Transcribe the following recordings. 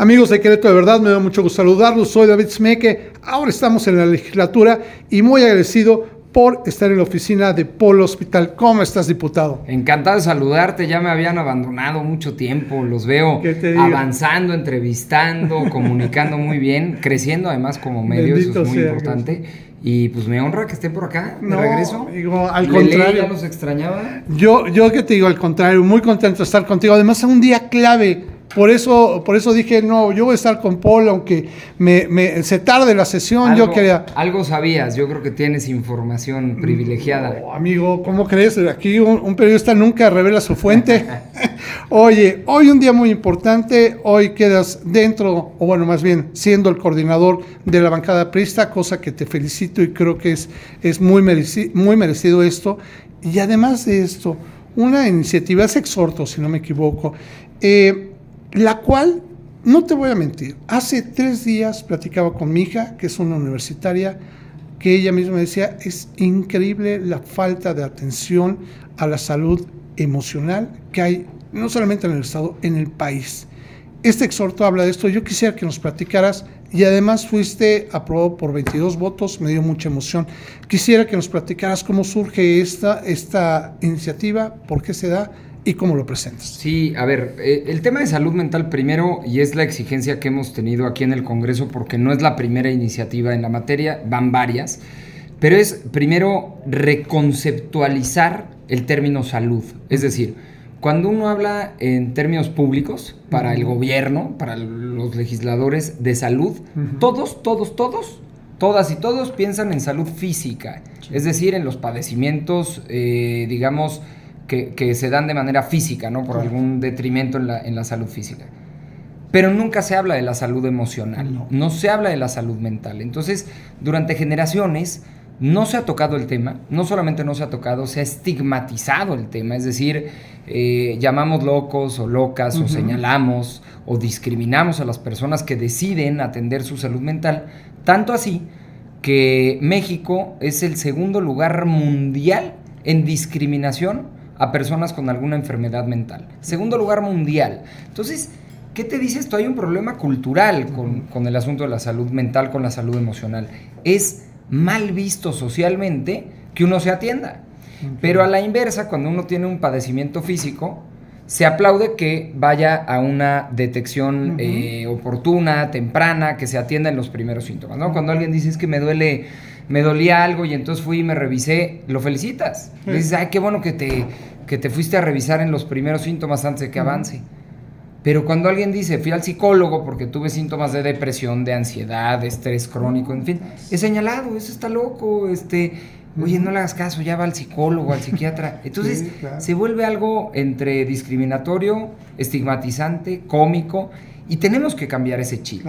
Amigos de Querétaro, de verdad me da mucho gusto saludarlos. Soy David Smeke. Ahora estamos en la legislatura y muy agradecido por estar en la oficina de Polo Hospital. ¿Cómo estás, diputado? Encantado de saludarte. Ya me habían abandonado mucho tiempo. Los veo avanzando, entrevistando, comunicando muy bien, creciendo además como medio. eso es muy importante. Y pues me honra que esté por acá, de regreso. Digo, al contrario. ¿Ya nos extrañaba? Yo, yo que te digo, al contrario, muy contento de estar contigo. Además, es un día clave por eso, por eso dije, no, yo voy a estar con Paul, aunque me, se tarde la sesión, yo quería... Algo sabías, yo creo que tienes información privilegiada. amigo, ¿cómo crees? Aquí un, periodista nunca revela su fuente. Oye, hoy un día muy importante, hoy quedas dentro, o bueno, más bien, siendo el coordinador de la bancada prista, cosa que te felicito y creo que es, es muy, merecido, muy merecido esto. Y además de esto, una iniciativa, es exhorto, si no me equivoco, eh, la cual, no te voy a mentir, hace tres días platicaba con mi hija, que es una universitaria, que ella misma decía, es increíble la falta de atención a la salud emocional que hay no solamente en el Estado, en el país. Este exhorto habla de esto. Yo quisiera que nos platicaras y además fuiste aprobado por 22 votos, me dio mucha emoción. Quisiera que nos platicaras cómo surge esta, esta iniciativa, por qué se da y cómo lo presentas. Sí, a ver, eh, el tema de salud mental primero, y es la exigencia que hemos tenido aquí en el Congreso, porque no es la primera iniciativa en la materia, van varias, pero es primero reconceptualizar el término salud. Es decir, cuando uno habla en términos públicos, para el gobierno, para los legisladores de salud, todos, todos, todos, todas y todos piensan en salud física, es decir, en los padecimientos, eh, digamos, que, se dan de manera física, ¿no? Por algún detrimento en la, en la, salud física. Pero nunca se habla de la salud emocional, no. se habla de la salud mental. Entonces, durante generaciones no se ha tocado el tema, no solamente no se ha tocado, se ha estigmatizado el tema, es decir, eh, llamamos locos o locas o señalamos o discriminamos a las personas que deciden atender su salud mental, tanto así que México es el segundo lugar mundial en discriminación a personas con alguna enfermedad mental. Segundo lugar mundial. Entonces, ¿qué te dice esto? Hay un problema cultural con, el asunto de la salud mental, con la salud emocional. Es mal visto socialmente que uno se atienda. Pero a la inversa, cuando uno tiene un padecimiento físico, se aplaude que vaya a una detección eh, oportuna, temprana, que se atienda en los primeros síntomas. ¿no? Cuando alguien dice es que me duele me dolía algo y entonces fui y me revisé, lo felicitas. Le dices, ay, qué bueno que te, que te fuiste a revisar en los primeros síntomas antes de que avance. Pero cuando alguien dice, fui al psicólogo porque tuve síntomas de depresión, de ansiedad, de estrés crónico, en fin, es señalado, eso está loco, este, oye, no le hagas caso, ya va al psicólogo, al psiquiatra. Entonces se vuelve algo entre discriminatorio, estigmatizante, cómico, y tenemos que cambiar ese chip.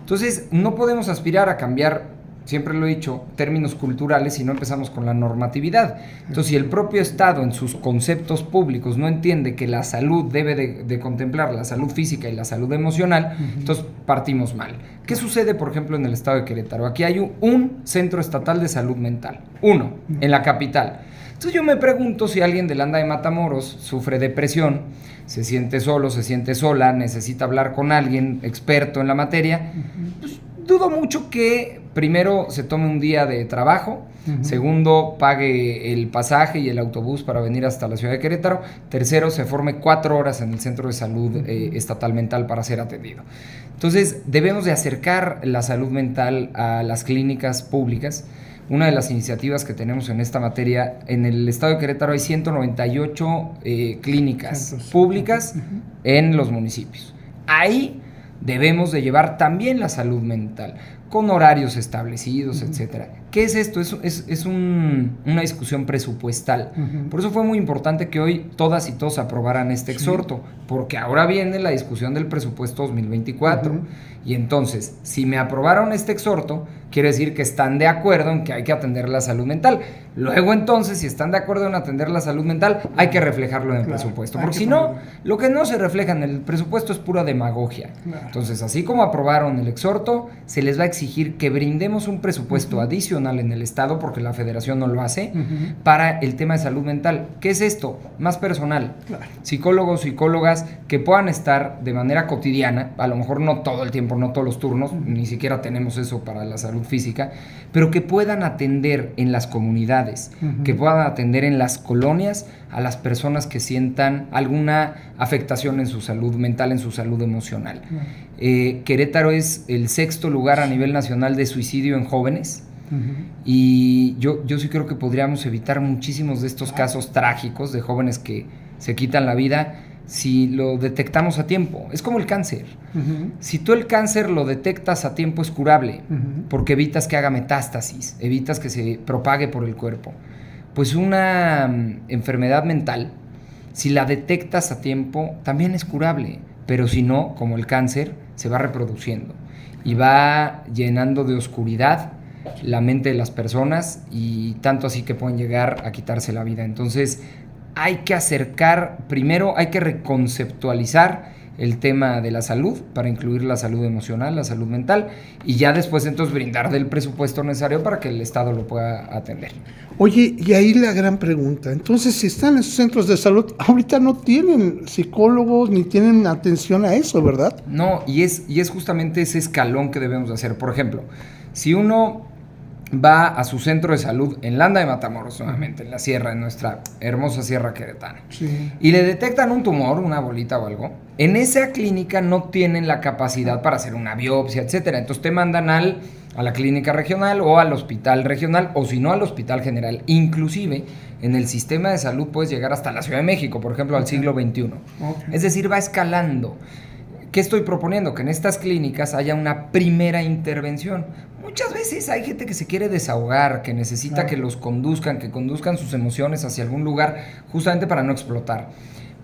Entonces no podemos aspirar a cambiar siempre lo he dicho, términos culturales y no empezamos con la normatividad. Entonces, si el propio Estado en sus conceptos públicos no entiende que la salud debe de, contemplar la salud física y la salud emocional, entonces partimos mal. ¿Qué sucede, por ejemplo, en el Estado de Querétaro? Aquí hay un, centro estatal de salud mental, uno, en la capital. Entonces yo me pregunto si alguien del Anda de Matamoros sufre depresión, se siente solo, se siente sola, necesita hablar con alguien experto en la materia, pues dudo mucho que primero se tome un día de trabajo, segundo pague el pasaje y el autobús para venir hasta la ciudad de Querétaro, tercero se forme cuatro horas en el centro de salud eh, estatal mental para ser atendido. Entonces debemos de acercar la salud mental a las clínicas públicas. Una de las iniciativas que tenemos en esta materia, en el estado de Querétaro hay 198 eh, clínicas públicas en los municipios. Ahí debemos de llevar también la salud mental, con horarios establecidos, etcétera. ¿Qué es esto? Es, es, una discusión presupuestal. Por eso fue muy importante que hoy todas y todos aprobaran este exhorto, porque ahora viene la discusión del presupuesto 2024. Y entonces, si me aprobaron este exhorto, quiere decir que están de acuerdo en que hay que atender la salud mental. Luego entonces, si están de acuerdo en atender la salud mental, hay que reflejarlo en el presupuesto. Porque si no, lo que no se refleja en el presupuesto es pura demagogia. Entonces, así como aprobaron el exhorto, se les va a exigir que brindemos un presupuesto adicional en el Estado, porque la federación no lo hace, para el tema de salud mental. ¿Qué es esto? Más personal. Psicólogos, psicólogas que puedan estar de manera cotidiana, a lo mejor no todo el tiempo, no todos los turnos, ni siquiera tenemos eso para la salud física, pero que puedan atender en las comunidades, que puedan atender en las colonias a las personas que sientan alguna afectación en su salud mental, en su salud emocional. Eh, Querétaro es el sexto lugar a nivel nacional de suicidio en jóvenes. Y yo, yo sí creo que podríamos evitar muchísimos de estos casos trágicos de jóvenes que se quitan la vida si lo detectamos a tiempo. Es como el cáncer. Si tú el cáncer lo detectas a tiempo es curable, porque evitas que haga metástasis, evitas que se propague por el cuerpo. Pues una mm, enfermedad mental, si la detectas a tiempo, también es curable, pero si no, como el cáncer, se va reproduciendo y va llenando de oscuridad la mente de las personas y tanto así que pueden llegar a quitarse la vida. Entonces, hay que acercar, primero hay que reconceptualizar el tema de la salud para incluir la salud emocional, la salud mental y ya después entonces brindar del presupuesto necesario para que el Estado lo pueda atender. Oye, y ahí la gran pregunta, entonces si están en esos centros de salud, ahorita no tienen psicólogos ni tienen atención a eso, ¿verdad? No, y es, y es justamente ese escalón que debemos hacer. Por ejemplo, si uno va a su centro de salud en Landa de Matamoros, nuevamente, en la sierra, en nuestra hermosa sierra queretana, y le detectan un tumor, una bolita o algo, en esa clínica no tienen la capacidad para hacer una biopsia, etcétera. Entonces te mandan al, a la clínica regional o al hospital regional, o si no al hospital general. Inclusive, en el sistema de salud puedes llegar hasta la Ciudad de México, por ejemplo, al siglo XXI. Es decir, va escalando. ¿Qué estoy proponiendo? Que en estas clínicas haya una primera intervención. Muchas veces hay gente que se quiere desahogar, que necesita que los conduzcan, que conduzcan sus emociones hacia algún lugar justamente para no explotar.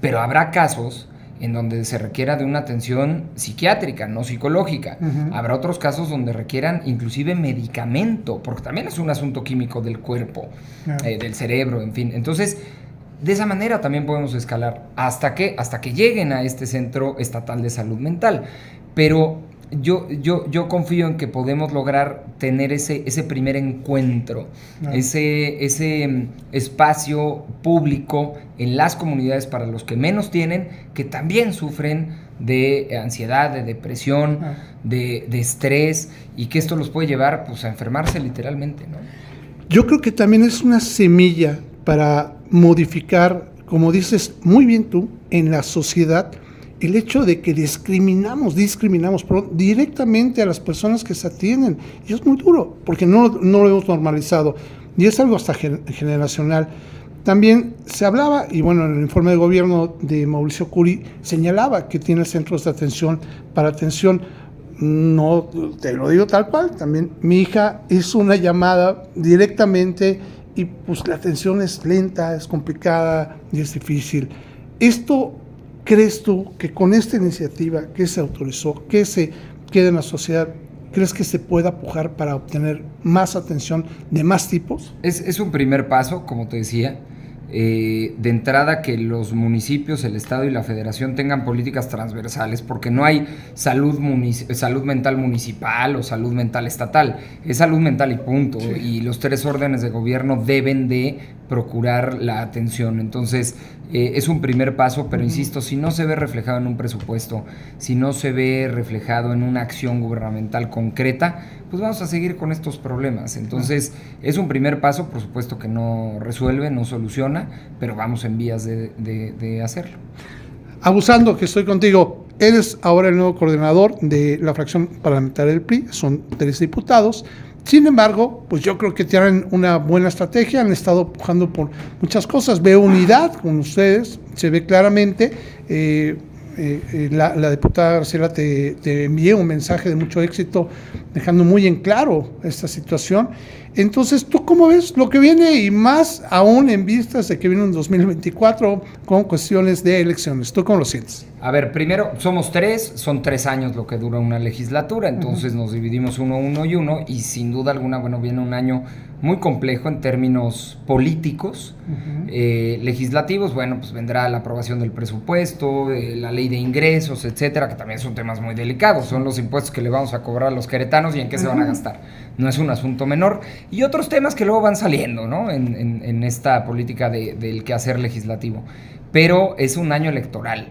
Pero habrá casos en donde se requiera de una atención psiquiátrica, no psicológica. Habrá otros casos donde requieran inclusive medicamento, porque también es un asunto químico del cuerpo, eh, del cerebro, en fin. Entonces, de esa manera también podemos escalar hasta que, hasta que lleguen a este centro estatal de salud mental. Pero yo, yo, yo confío en que podemos lograr tener ese, ese primer encuentro, ese, ese mm, espacio público en las comunidades para los que menos tienen, que también sufren de ansiedad, de depresión, de, de, estrés, y que esto los puede llevar pues, a enfermarse literalmente. ¿no? Yo creo que también es una semilla para modificar, como dices muy bien tú, en la sociedad el hecho de que discriminamos, discriminamos directamente a las personas que se atienden. Y es muy duro, porque no, no lo hemos normalizado. Y es algo hasta generacional. También se hablaba, y bueno, en el informe de gobierno de Mauricio Curi señalaba que tiene centros de atención para atención. No te lo digo tal cual, también mi hija hizo una llamada directamente y pues la atención es lenta, es complicada y es difícil. Esto, ¿crees tú que con esta iniciativa que se autorizó, que se quede en la sociedad, ¿crees que se pueda pujar para obtener más atención de más tipos? Es un primer paso, como te decía. Eh, de entrada que los municipios, el Estado y la Federación tengan políticas transversales, porque no hay salud, salud mental municipal o salud mental estatal, es salud mental y punto, y los tres órdenes de gobierno deben de procurar la atención. Entonces, eh, es un primer paso, pero insisto, si no se ve reflejado en un presupuesto, si no se ve reflejado en una acción gubernamental concreta, pues vamos a seguir con estos problemas. Entonces, es un primer paso, por supuesto que no resuelve, no soluciona, pero vamos en vías de, hacerlo. Abusando que estoy contigo, eres ahora el nuevo coordinador de la fracción parlamentaria del PRI, son tres diputados. Sin embargo, pues yo creo que tienen una buena estrategia, han estado pujando por muchas cosas. Veo unidad con ustedes, se ve claramente. Eh, eh, eh, la, diputada García te, te envié un mensaje de mucho éxito, dejando muy en claro esta situación. Entonces, ¿tú cómo ves lo que viene y más aún en vistas de que viene un 2024 con cuestiones de elecciones? ¿Tú cómo lo sientes? A ver, primero, somos tres, son tres años lo que dura una legislatura, entonces nos dividimos uno, uno y uno, y sin duda alguna, bueno, viene un año muy complejo en términos políticos, eh, legislativos, bueno, pues vendrá la aprobación del presupuesto, eh, la ley de ingresos, etcétera, que también son temas muy delicados, son los impuestos que le vamos a cobrar a los queretanos y en qué se van a gastar. No es un asunto menor. Y otros temas que luego van saliendo, ¿no? En, en esta política de, del quehacer legislativo. Pero es un año electoral.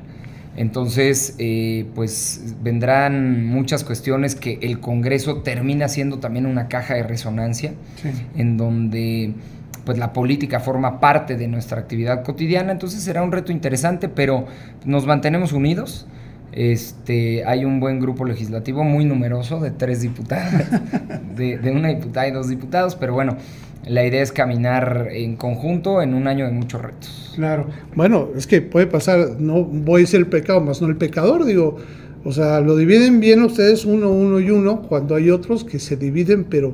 Entonces, eh, pues vendrán muchas cuestiones que el Congreso termina siendo también una caja de resonancia, en donde pues la política forma parte de nuestra actividad cotidiana, entonces será un reto interesante, pero nos mantenemos unidos. Este, hay un buen grupo legislativo muy numeroso de tres diputados, de, de una diputada y dos diputados, pero bueno, la idea es caminar en conjunto en un año de muchos retos. Claro. Bueno, es que puede pasar, no voy a decir el pecado, más no el pecador, digo, o sea, lo dividen bien ustedes uno, uno y uno, cuando hay otros que se dividen, pero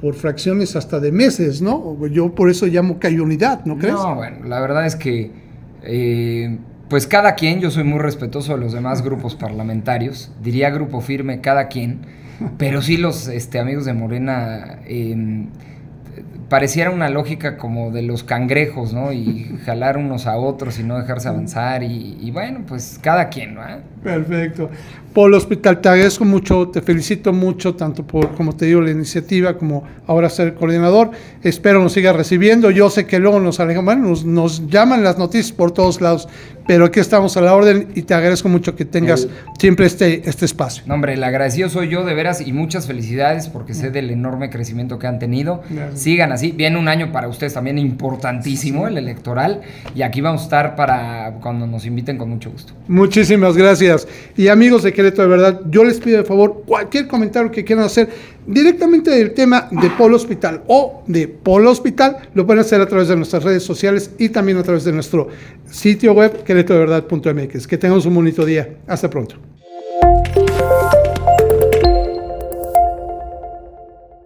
por fracciones hasta de meses, ¿no? Yo por eso llamo que hay unidad, ¿no crees? No, bueno, la verdad es que, eh, pues cada quien, yo soy muy respetuoso de los demás grupos parlamentarios, diría grupo firme, cada quien, pero sí los este, amigos de Morena... Eh, pareciera una lógica como de los cangrejos, ¿no? Y jalar unos a otros y no dejarse avanzar y, bueno, pues cada quien, ¿no? Perfecto. Polo Hospital, te agradezco mucho, te felicito mucho, tanto por, como te digo, la iniciativa, como ahora ser coordinador. Espero nos siga recibiendo. Yo sé que luego nos alejan, bueno, nos, nos llaman las noticias por todos lados, pero aquí estamos a la orden y te agradezco mucho que tengas siempre este, este espacio. No, hombre, el agradecido soy yo, de veras, y muchas felicidades porque sé del enorme crecimiento que han tenido. Sigan así. Viene un año para ustedes también importantísimo, el electoral, y aquí vamos a estar para cuando nos inviten con mucho gusto. Muchísimas gracias. Y amigos de Querétaro, de verdad, yo les pido de favor cualquier comentario que quieran hacer directamente del tema de Polo Hospital o de Polo Hospital, lo pueden hacer a través de nuestras redes sociales y también a través de nuestro sitio web querétaroverdad.mx. Que tengamos un bonito día. Hasta pronto.